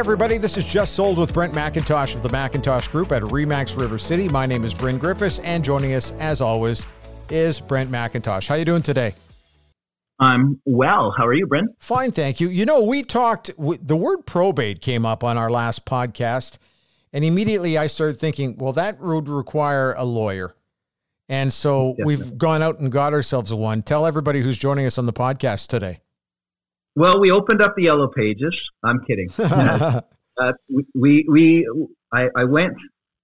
everybody. This is Just Sold with Brent McIntosh of the McIntosh Group at Remax River City. My name is Bryn Griffiths, and joining us, as always, is Brent McIntosh. How are you doing today? I'm well. How are you, Brent? Fine, thank you. You know, we talked, the word probate came up on our last podcast, and immediately I started thinking, well, that would require a lawyer. And so Definitely. we've gone out and got ourselves a one. Tell everybody who's joining us on the podcast today. Well, we opened up the yellow pages. I'm kidding. uh, we, we, I, I went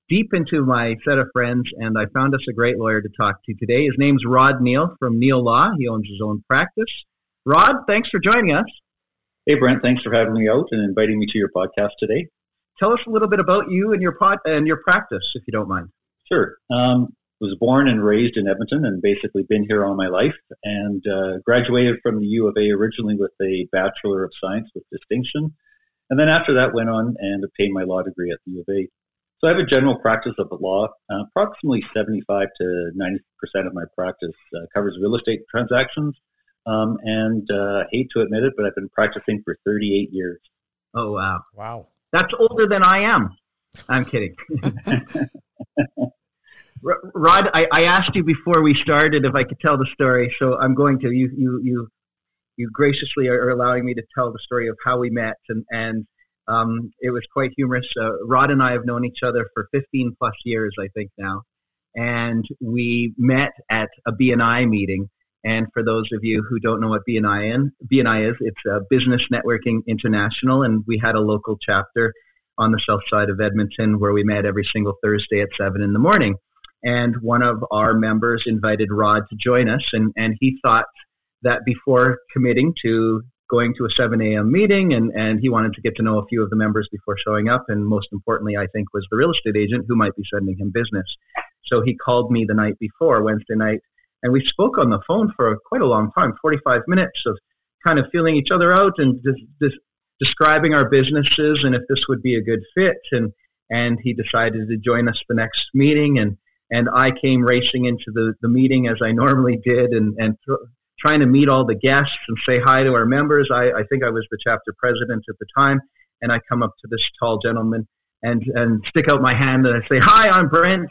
deep into my set of friends and I found us a great lawyer to talk to today. His name's Rod Neal from Neal Law. He owns his own practice. Rod, thanks for joining us. Hey, Brent, thanks for having me out and inviting me to your podcast today. Tell us a little bit about you and your pod and your practice, if you don't mind. Sure. Um, was born and raised in Edmonton and basically been here all my life and uh, graduated from the U of A originally with a Bachelor of Science with distinction. And then after that went on and obtained my law degree at the U of A. So I have a general practice of the law. Uh, approximately 75 to 90% of my practice uh, covers real estate transactions. Um, and uh, hate to admit it, but I've been practicing for 38 years. Oh, wow. Wow. That's older than I am. I'm kidding. Rod, I, I, asked you before we started if I could tell the story, so I'm going to. You, you, you, you graciously are allowing me to tell the story of how we met, and and um, it was quite humorous. Uh, Rod and I have known each other for 15 plus years, I think now, and we met at a BNI meeting. And for those of you who don't know what BNI, in, BNI is, it's a Business Networking International, and we had a local chapter on the south side of Edmonton where we met every single Thursday at seven in the morning and one of our members invited Rod to join us, and, and he thought that before committing to going to a 7 a.m. meeting, and, and he wanted to get to know a few of the members before showing up, and most importantly, I think, was the real estate agent who might be sending him business. So he called me the night before, Wednesday night, and we spoke on the phone for quite a long time 45 minutes of kind of feeling each other out and just, just describing our businesses and if this would be a good fit. And, and he decided to join us the next meeting. And and I came racing into the, the meeting as I normally did and, and th- trying to meet all the guests and say hi to our members. I, I think I was the chapter president at the time, and I come up to this tall gentleman and, and stick out my hand and I say, Hi, I'm Brent.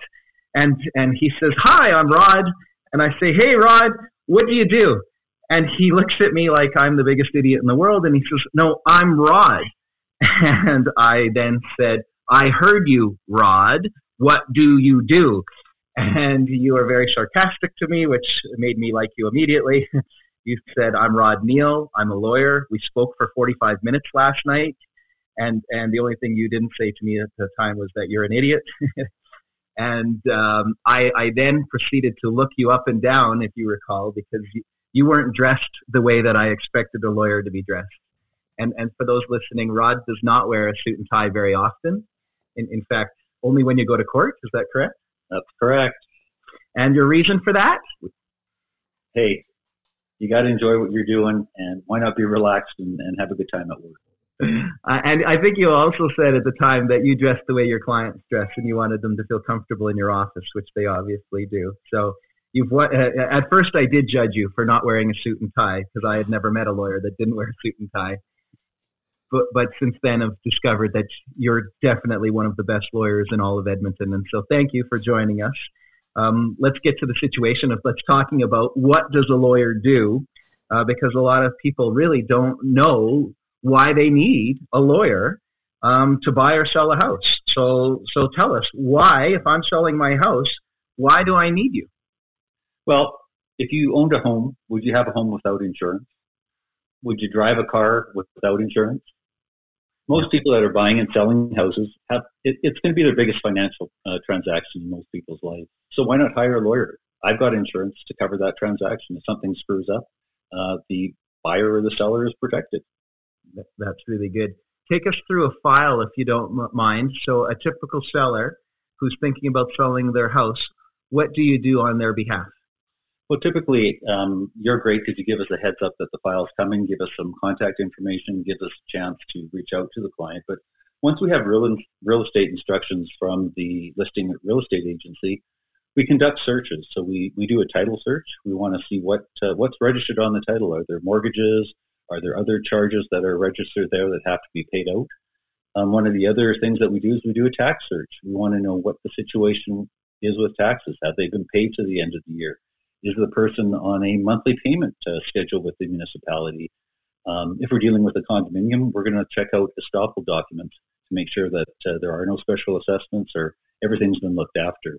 And, and he says, Hi, I'm Rod. And I say, Hey, Rod, what do you do? And he looks at me like I'm the biggest idiot in the world, and he says, No, I'm Rod. And I then said, I heard you, Rod. What do you do? And you were very sarcastic to me, which made me like you immediately. you said, "I'm Rod Neal. I'm a lawyer. We spoke for 45 minutes last night, and and the only thing you didn't say to me at the time was that you're an idiot." and um, I, I then proceeded to look you up and down, if you recall, because you, you weren't dressed the way that I expected a lawyer to be dressed. And and for those listening, Rod does not wear a suit and tie very often. In, in fact, only when you go to court. Is that correct? That's correct. And your reason for that? Hey, you got to enjoy what you're doing, and why not be relaxed and, and have a good time at work? Uh, and I think you also said at the time that you dress the way your clients dress, and you wanted them to feel comfortable in your office, which they obviously do. So you've uh, at first I did judge you for not wearing a suit and tie because I had never met a lawyer that didn't wear a suit and tie but but since then I've discovered that you're definitely one of the best lawyers in all of Edmonton, and so thank you for joining us. Um, let's get to the situation of let's talking about what does a lawyer do, uh, because a lot of people really don't know why they need a lawyer um, to buy or sell a house. So so tell us why, if I'm selling my house, why do I need you? Well, if you owned a home, would you have a home without insurance? Would you drive a car without insurance? most people that are buying and selling houses have it, it's going to be their biggest financial uh, transaction in most people's lives. So why not hire a lawyer? I've got insurance to cover that transaction. If something screws up, uh, the buyer or the seller is protected. That's really good. Take us through a file if you don't mind. So a typical seller who's thinking about selling their house, what do you do on their behalf? Well, typically, um, you're great because you give us a heads up that the file's coming, give us some contact information, give us a chance to reach out to the client. But once we have real, real estate instructions from the listing real estate agency, we conduct searches. So we, we do a title search. We want to see what uh, what's registered on the title. Are there mortgages? Are there other charges that are registered there that have to be paid out? Um, one of the other things that we do is we do a tax search. We want to know what the situation is with taxes. Have they been paid to the end of the year? Is the person on a monthly payment uh, schedule with the municipality? Um, if we're dealing with a condominium, we're going to check out the estoppel documents to make sure that uh, there are no special assessments or everything's been looked after.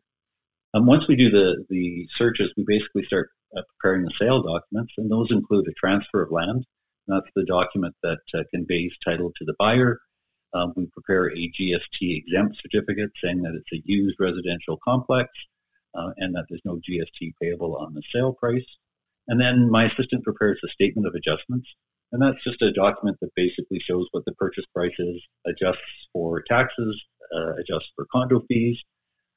Um, once we do the, the searches, we basically start uh, preparing the sale documents, and those include a transfer of land. That's the document that uh, conveys title to the buyer. Um, we prepare a GST exempt certificate saying that it's a used residential complex uh, and that there's no GST payable on the sale price. And then my assistant prepares a statement of adjustments. And that's just a document that basically shows what the purchase price is, adjusts for taxes, uh, adjusts for condo fees.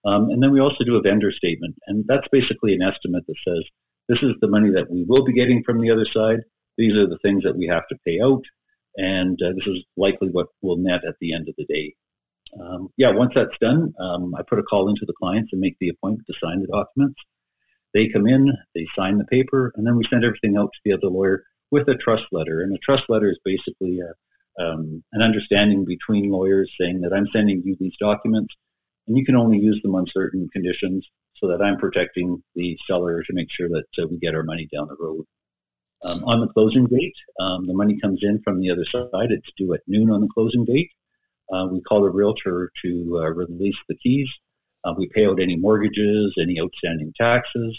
Um, and then we also do a vendor statement. And that's basically an estimate that says this is the money that we will be getting from the other side. These are the things that we have to pay out. And uh, this is likely what we'll net at the end of the day. Um, yeah, once that's done, um, I put a call into the clients and make the appointment to sign the documents. They come in, they sign the paper, and then we send everything out to the other lawyer with a trust letter. And a trust letter is basically a, um, an understanding between lawyers saying that I'm sending you these documents, and you can only use them on certain conditions, so that I'm protecting the seller to make sure that uh, we get our money down the road. Um, on the closing date, um, the money comes in from the other side. It's due at noon on the closing date. Uh, we call the realtor to uh, release the keys. Uh, we pay out any mortgages, any outstanding taxes.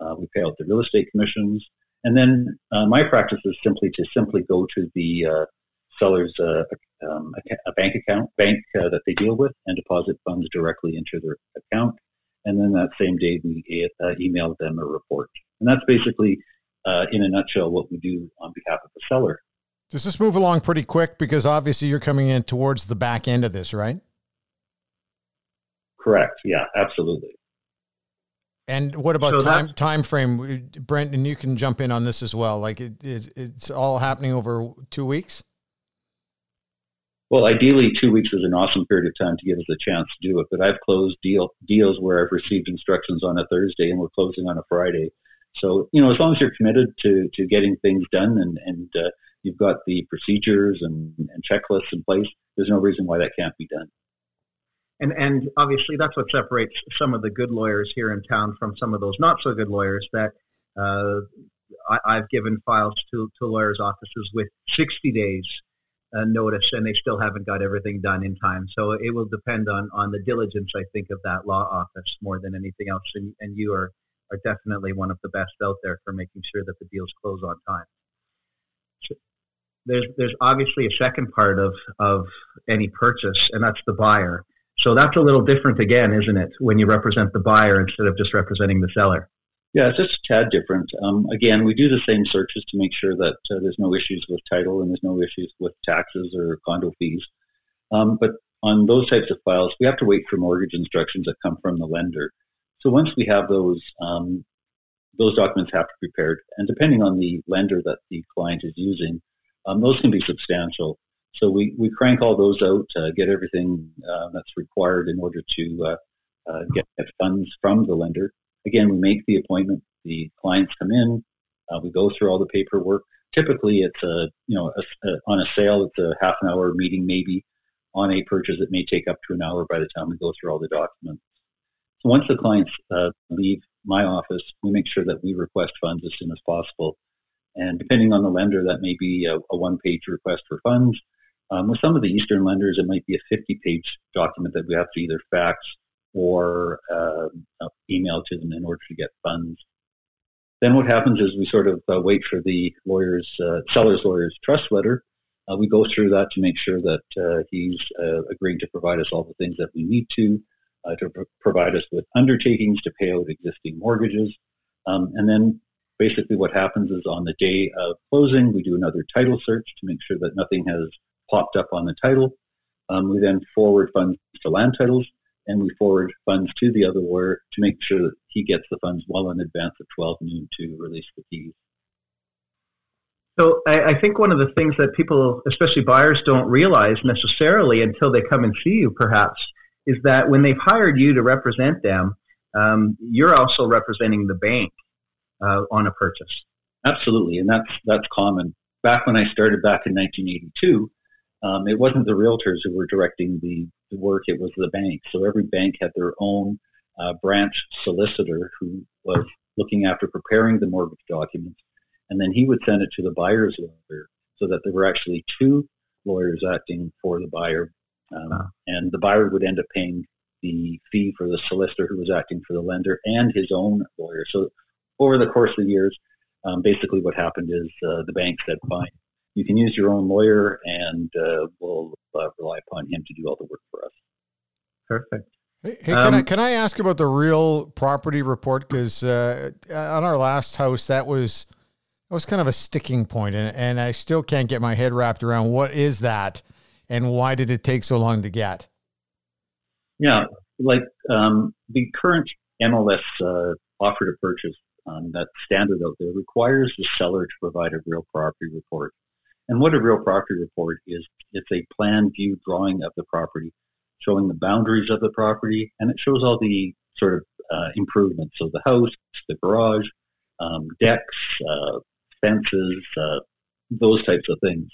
Uh, we pay out the real estate commissions. And then uh, my practice is simply to simply go to the uh, seller's um, a bank account, bank that they deal with, and deposit funds directly into their account. And then that same day, we email them a report. And that's basically, in a nutshell, what we do on behalf of the seller. Does this move along pretty quick? Because obviously you're coming in towards the back end of this, right? Correct. Yeah, absolutely. And what about so time time frame, Brent? And you can jump in on this as well. Like it, it's, it's all happening over two weeks. Well, ideally, two weeks is an awesome period of time to give us a chance to do it. But I've closed deal deals where I've received instructions on a Thursday and we're closing on a Friday. So you know, as long as you're committed to to getting things done and and uh, you've got the procedures and, and checklists in place, there's no reason why that can't be done. And and obviously that's what separates some of the good lawyers here in town from some of those not so good lawyers that uh, I, have given files to, to lawyers' offices with 60 days uh, notice and they still haven't got everything done in time. So it will depend on, on the diligence, I think, of that law office more than anything else. And, and you are, are definitely one of the best out there for making sure that the deals close on time there's there's obviously a second part of of any purchase, and that's the buyer. So that's a little different again, isn't it? When you represent the buyer instead of just representing the seller. Yeah, it's just a tad different. Um, again, we do the same searches to make sure that uh, there's no issues with title and there's no issues with taxes or condo fees. Um, but on those types of files, we have to wait for mortgage instructions that come from the lender. So once we have those, um, those documents have to be prepared. And depending on the lender that the client is using, um, those can be substantial. So we, we crank all those out, uh, get everything uh, that's required in order to uh, uh get, funds from the lender. Again, we make the appointment. The clients come in. Uh, we go through all the paperwork. Typically, it's a you know a, a, on a sale, it's a half an hour meeting maybe. On a purchase, it may take up to an hour by the time we go through all the documents. So once the clients uh, leave my office, we make sure that we request funds as soon as possible and depending on the lender, that may be a, a one-page request for funds. Um, with some of the Eastern lenders, it might be a 50-page document that we have to either fax or uh, email to them in order to get funds. Then what happens is we sort of uh, wait for the lawyer's, uh, seller's lawyer's trust letter. Uh, we go through that to make sure that uh, he's uh, agreeing to provide us all the things that we need to, to pr- provide us with undertakings to pay out existing mortgages. Um, and then basically what happens is on the day of closing, we do another title search to make sure that nothing has popped up on the title. Um, we then forward funds to land titles and we forward funds to the other lawyer to make sure that he gets the funds well in advance of 12 noon to release the keys. So I, I, think one of the things that people, especially buyers, don't realize necessarily until they come and see you, perhaps, is that when they've hired you to represent them, um, you're also representing the bank uh, on a purchase. Absolutely, and that's that's common. Back when I started back in 1982, um, it wasn't the realtors who were directing the, the, work; it was the bank. So every bank had their own uh, branch solicitor who was looking after preparing the mortgage documents, and then he would send it to the buyer's lawyer, so that there were actually two lawyers acting for the buyer, um, wow. and the buyer would end up paying the fee for the solicitor who was acting for the lender and his own lawyer. So over the course of the years, um, basically what happened is uh, the bank said, fine, you can use your own lawyer and uh, we'll uh, rely upon him to do all the work for us. Perfect. Hey, hey um, can, I, can I ask about the real property report? Because uh, on our last house, that was that was kind of a sticking point, and, and I still can't get my head wrapped around what is that, and why did it take so long to get? Yeah, like um, the current MLS uh, offer to purchase um, that standard out there requires the seller to provide a real property report. And what a real property report is, it's a plan view drawing of the property, showing the boundaries of the property, and it shows all the sort of uh, improvements. So the house, the garage, um, decks, uh, fences, uh, those types of things.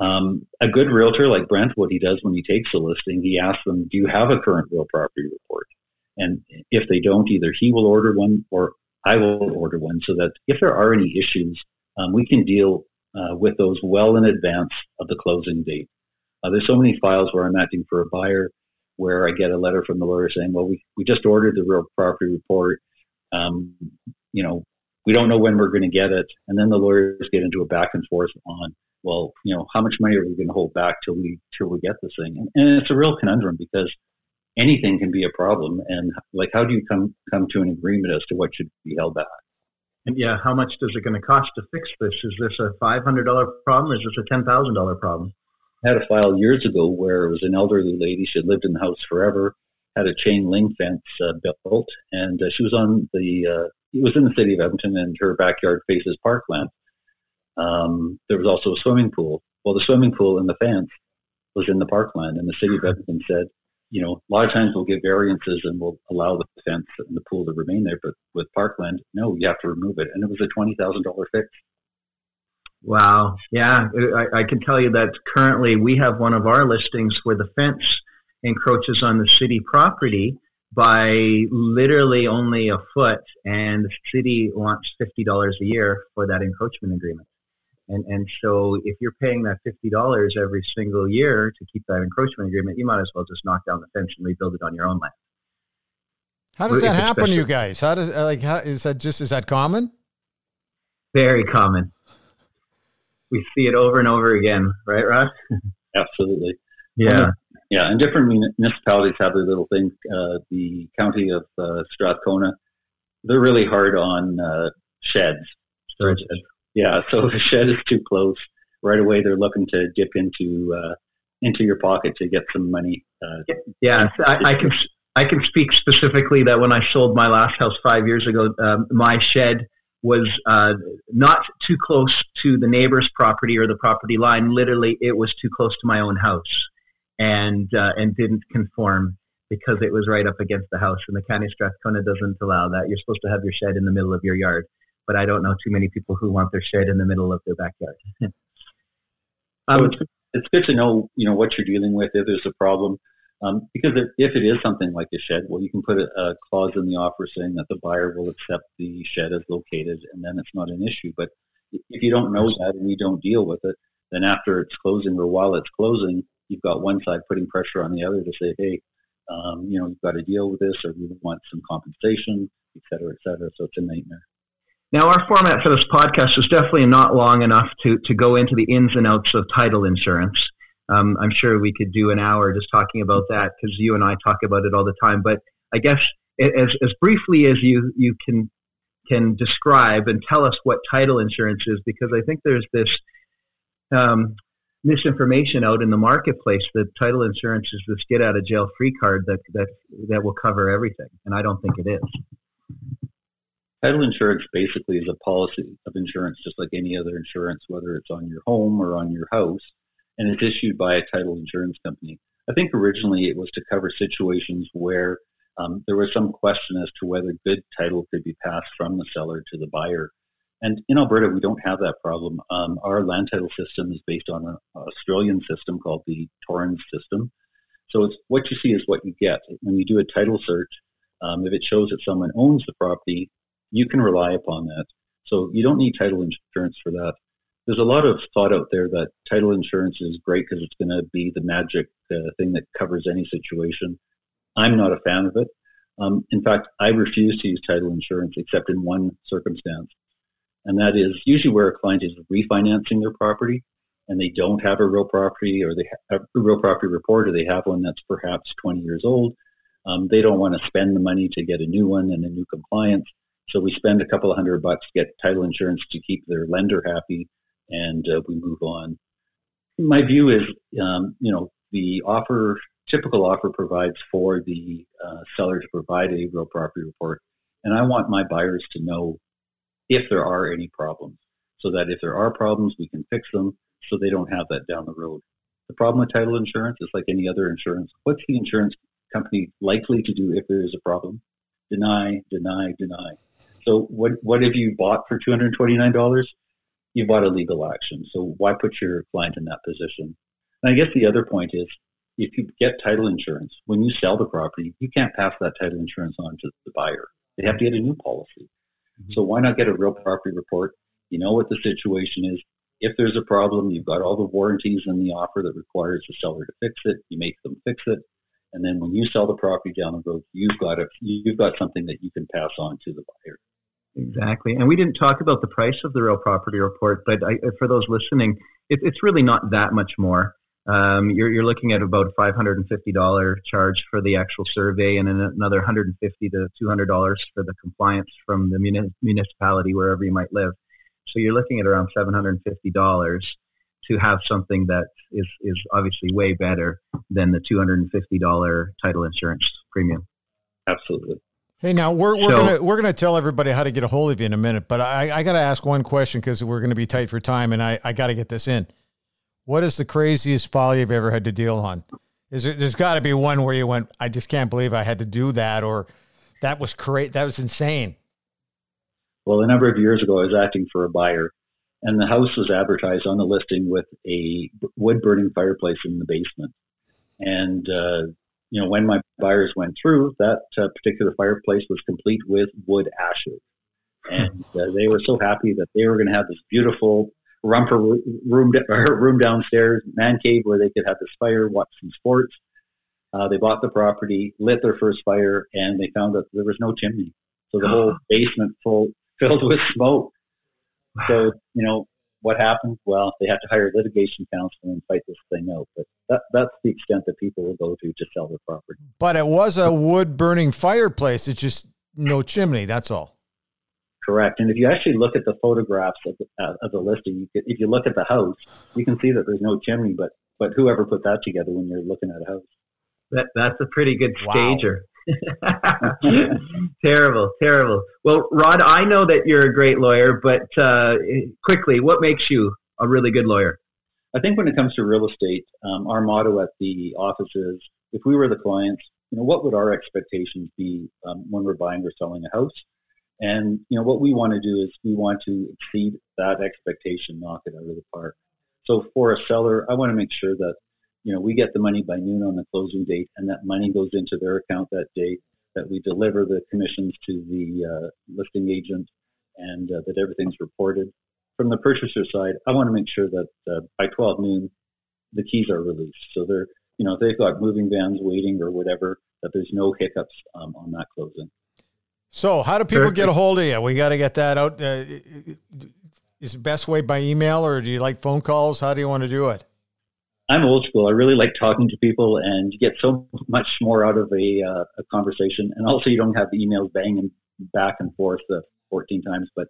Um, a good realtor like Brent, what he does when he takes a listing, he asks them, "Do you have a current real property report?" And if they don't, either he will order one or I will order one, so that if there are any issues, um, we can deal uh, with those well in advance of the closing date. Uh, there's so many files where I'm acting for a buyer where I get a letter from the lawyer saying, "Well, we we just ordered the real property report. Um, you know, we don't know when we're going to get it," and then the lawyers get into a back and forth on well, you know, how much money are we going to hold back till we till we get this thing? And, and it's a real conundrum because anything can be a problem, and like, how do you come come to an agreement as to what should be held back? And yeah, how much does it going to cost to fix this? Is this a five hundred dollar problem? Is this a ten thousand dollar problem? I had a file years ago where it was an elderly lady. She had lived in the house forever, had a chain link fence uh, built, and uh, she was on the. Uh, it was in the city of Edmonton, and her backyard faces parkland. Um, there was also a swimming pool. Well, the swimming pool and the fence was in the parkland, and the city of Edmonton said, you know, a lot of times we'll give variances and we'll allow the fence and the pool to remain there, but with parkland, no, you have to remove it, and it was a twenty thousand dollar fix. Wow, yeah, I, I can tell you that currently we have one of our listings where the fence encroaches on the city property by literally only a foot, and the city wants fifty dollars a year for that encroachment agreement. And, and so if you're paying that $50 every single year to keep that encroachment agreement, you might as well just knock down the fence and rebuild it on your own land. How does that happen to you guys? How does uh, like how is that just is that common? Very common. We see it over and over again, right, Rod? Absolutely. Yeah. Um, yeah, and different municipalities have their little things. Uh, the county of uh, Strathcona, they're really hard on uh, sheds. Storage sheds. Yeah, so if a shed is too close, right away they're looking to dip into uh, into your pocket to get some money. Uh, yeah, I, I, can I can speak specifically that when I sold my last house five years ago, um, my shed was uh, not too close to the neighbor's property or the property line. Literally, it was too close to my own house, and uh, and didn't conform because it was right up against the house. And the county Strathcona doesn't allow that. You're supposed to have your shed in the middle of your yard but I don't know too many people who want their shed in the middle of their backyard. um, so it's, it's good to know, you know, what you're dealing with if there's a problem. Um, because if it is something like a shed, well, you can put a, a, clause in the offer saying that the buyer will accept the shed as located, and then it's not an issue. But if you don't know that and you don't deal with it, then after it's closing or while it's closing, you've got one side putting pressure on the other to say, hey, um, you know, you've got to deal with this, or we want some compensation, et cetera, et cetera. So it's a nightmare. Now, our format for this podcast is definitely not long enough to, to go into the ins and outs of title insurance. Um, I'm sure we could do an hour just talking about that because you and I talk about it all the time. But I guess as, as briefly as you, you can, can describe and tell us what title insurance is, because I think there's this um, misinformation out in the marketplace that title insurance is this get out of jail free card that, that, that will cover everything. And I don't think it is. Title insurance basically is a policy of insurance, just like any other insurance, whether it's on your home or on your house, and it's issued by a title insurance company. I think originally it was to cover situations where um, there was some question as to whether good title could be passed from the seller to the buyer. And in Alberta, we don't have that problem. Um, our land title system is based on an Australian system called the Torrens system. So it's what you see is what you get. When you do a title search, um, if it shows that someone owns the property, you can rely upon that. So you don't need title insurance for that. There's a lot of thought out there that title insurance is great because it's going to be the magic uh, thing that covers any situation. I'm not a fan of it. Um, in fact, I refuse to use title insurance except in one circumstance, and that is usually where a client is refinancing their property and they don't have a real property or they have a real property report or they have one that's perhaps 20 years old. Um, they don't want to spend the money to get a new one and a new compliance. So we spend a couple of hundred bucks to get title insurance to keep their lender happy and uh, we move on. My view is, um, you know, the offer, typical offer provides for the uh, seller to provide a real property report. And I want my buyers to know if there are any problems so that if there are problems, we can fix them so they don't have that down the road. The problem with title insurance is like any other insurance. What's the insurance company likely to do if there is a problem? Deny, deny, deny. So what what have you bought for two hundred twenty nine dollars? You bought a legal action. So why put your client in that position? And I guess the other point is if you get title insurance, when you sell the property, you can't pass that title insurance on to the buyer. They have to get a new policy. Mm-hmm. So why not get a real property report? You know what the situation is. If there's a problem, you've got all the warranties in the offer that requires the seller to fix it. You make them fix it, and then when you sell the property down the road, you've got a, you've got something that you can pass on to the buyer. Exactly. And we didn't talk about the price of the real property report, but I, for those listening, it, it's really not that much more. Um, you're, you're looking at about $550 charge for the actual survey and then another 150 to $200 for the compliance from the municipality, wherever you might live. So you're looking at around $750 to have something that is, is obviously way better than the $250 title insurance premium. Absolutely. Hey, now we're we're so, gonna we're gonna tell everybody how to get a hold of you in a minute, but I, I got to ask one question because we're gonna be tight for time, and I, I got to get this in. What is the craziest folly you've ever had to deal on? Is there, there's got to be one where you went, I just can't believe I had to do that, or that was great, that was insane. Well, a number of years ago, I was acting for a buyer, and the house was advertised on the listing with a wood burning fireplace in the basement. And uh, you know, when my buyers went through, that uh, particular fireplace was complete with wood ashes. And uh, they were so happy that they were going to have this beautiful rumper room, room downstairs, man cave where they could have this fire, watch some sports. Uh, they bought the property, lit their first fire, and they found that there was no chimney. So the whole basement full filled with smoke. So, you know, what happens? Well, they have to hire litigation counsel and fight this thing out. But that, that's the extent that people will go to to sell their property. But it was a wood burning fireplace. It's just no chimney. That's all. Correct. And if you actually look at the photographs of the, uh, of the listing, you could, if you look at the house, you can see that there's no chimney. But but whoever put that together when you're looking at a house? That that's a pretty good stager. terrible, terrible. Well, Rod, I know that you're a great lawyer, but uh, quickly, what makes you a really good lawyer? I think when it comes to real estate, um, our motto at the office is: if we were the clients, you know, what would our expectations be um, when we're buying or selling a house? And you know, what we want to do is we want to exceed that expectation, knock it out of the park. So for a seller, I want to make sure that you know, we get the money by noon on the closing date, and that money goes into their account that day. That we deliver the commissions to the uh, listing agent, and uh, that everything's reported. From the purchaser side, I want to make sure that uh, by 12 noon, the keys are released. So they're, you know, if they've got moving vans waiting or whatever, that there's no hiccups um, on that closing. So, how do people get a hold of you? We got to get that out. Uh, is the best way by email, or do you like phone calls? How do you want to do it? I'm old school. I really like talking to people, and you get so much more out of a, uh, a conversation. And also, you don't have the emails banging back and forth uh, 14 times. But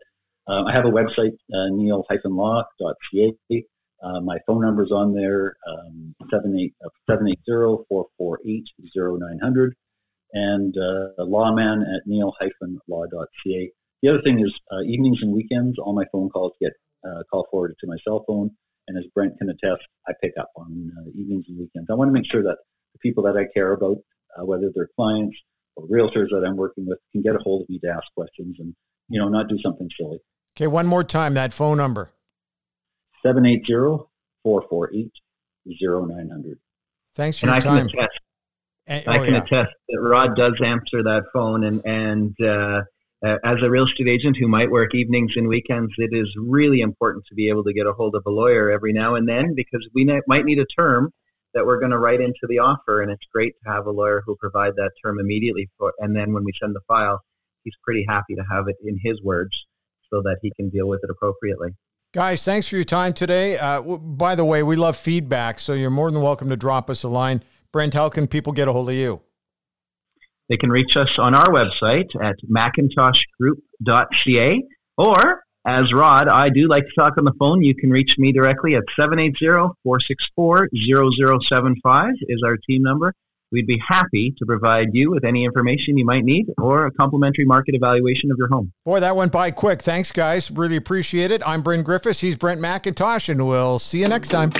uh, I have a website, uh, neil-law.ca. Uh, my phone number is on there, um, 780-448-0900, and uh, lawman at neil-law.ca. The other thing is uh, evenings and weekends, all my phone calls get uh, call forwarded to my cell phone. And as Brent can attest, I pick up on uh, evenings and weekends. I want to make sure that the people that I care about, uh, whether they're clients or realtors that I'm working with, can get a hold of me to ask questions and, you know, not do something silly. Okay, one more time that phone number 780 448 0900. Thanks for and your I time. Can attest, And- I oh, can yeah. attest that Rod does answer that phone, and and uh, uh, as a real estate agent who might work evenings and weekends, it is really important to be able to get a hold of a lawyer every now and then because we might need a term that we're going to write into the offer, and it's great to have a lawyer who provide that term immediately for, and then when we send the file, he's pretty happy to have it in his words so that he can deal with it appropriately. Guys, thanks for your time today. Uh, w- by the way, we love feedback, so you're more than welcome to drop us a line. Brent, how can people get a hold of you? They can reach us on our website at macintoshgroup.ca or as Rod, I do like to talk on the phone. You can reach me directly at 780-464-0075 is our team number. We'd be happy to provide you with any information you might need or a complimentary market evaluation of your home. Boy, that went by quick. Thanks, guys. Really appreciate it. I'm Brent Griffiths. He's Brent McIntosh, and we'll see you next time.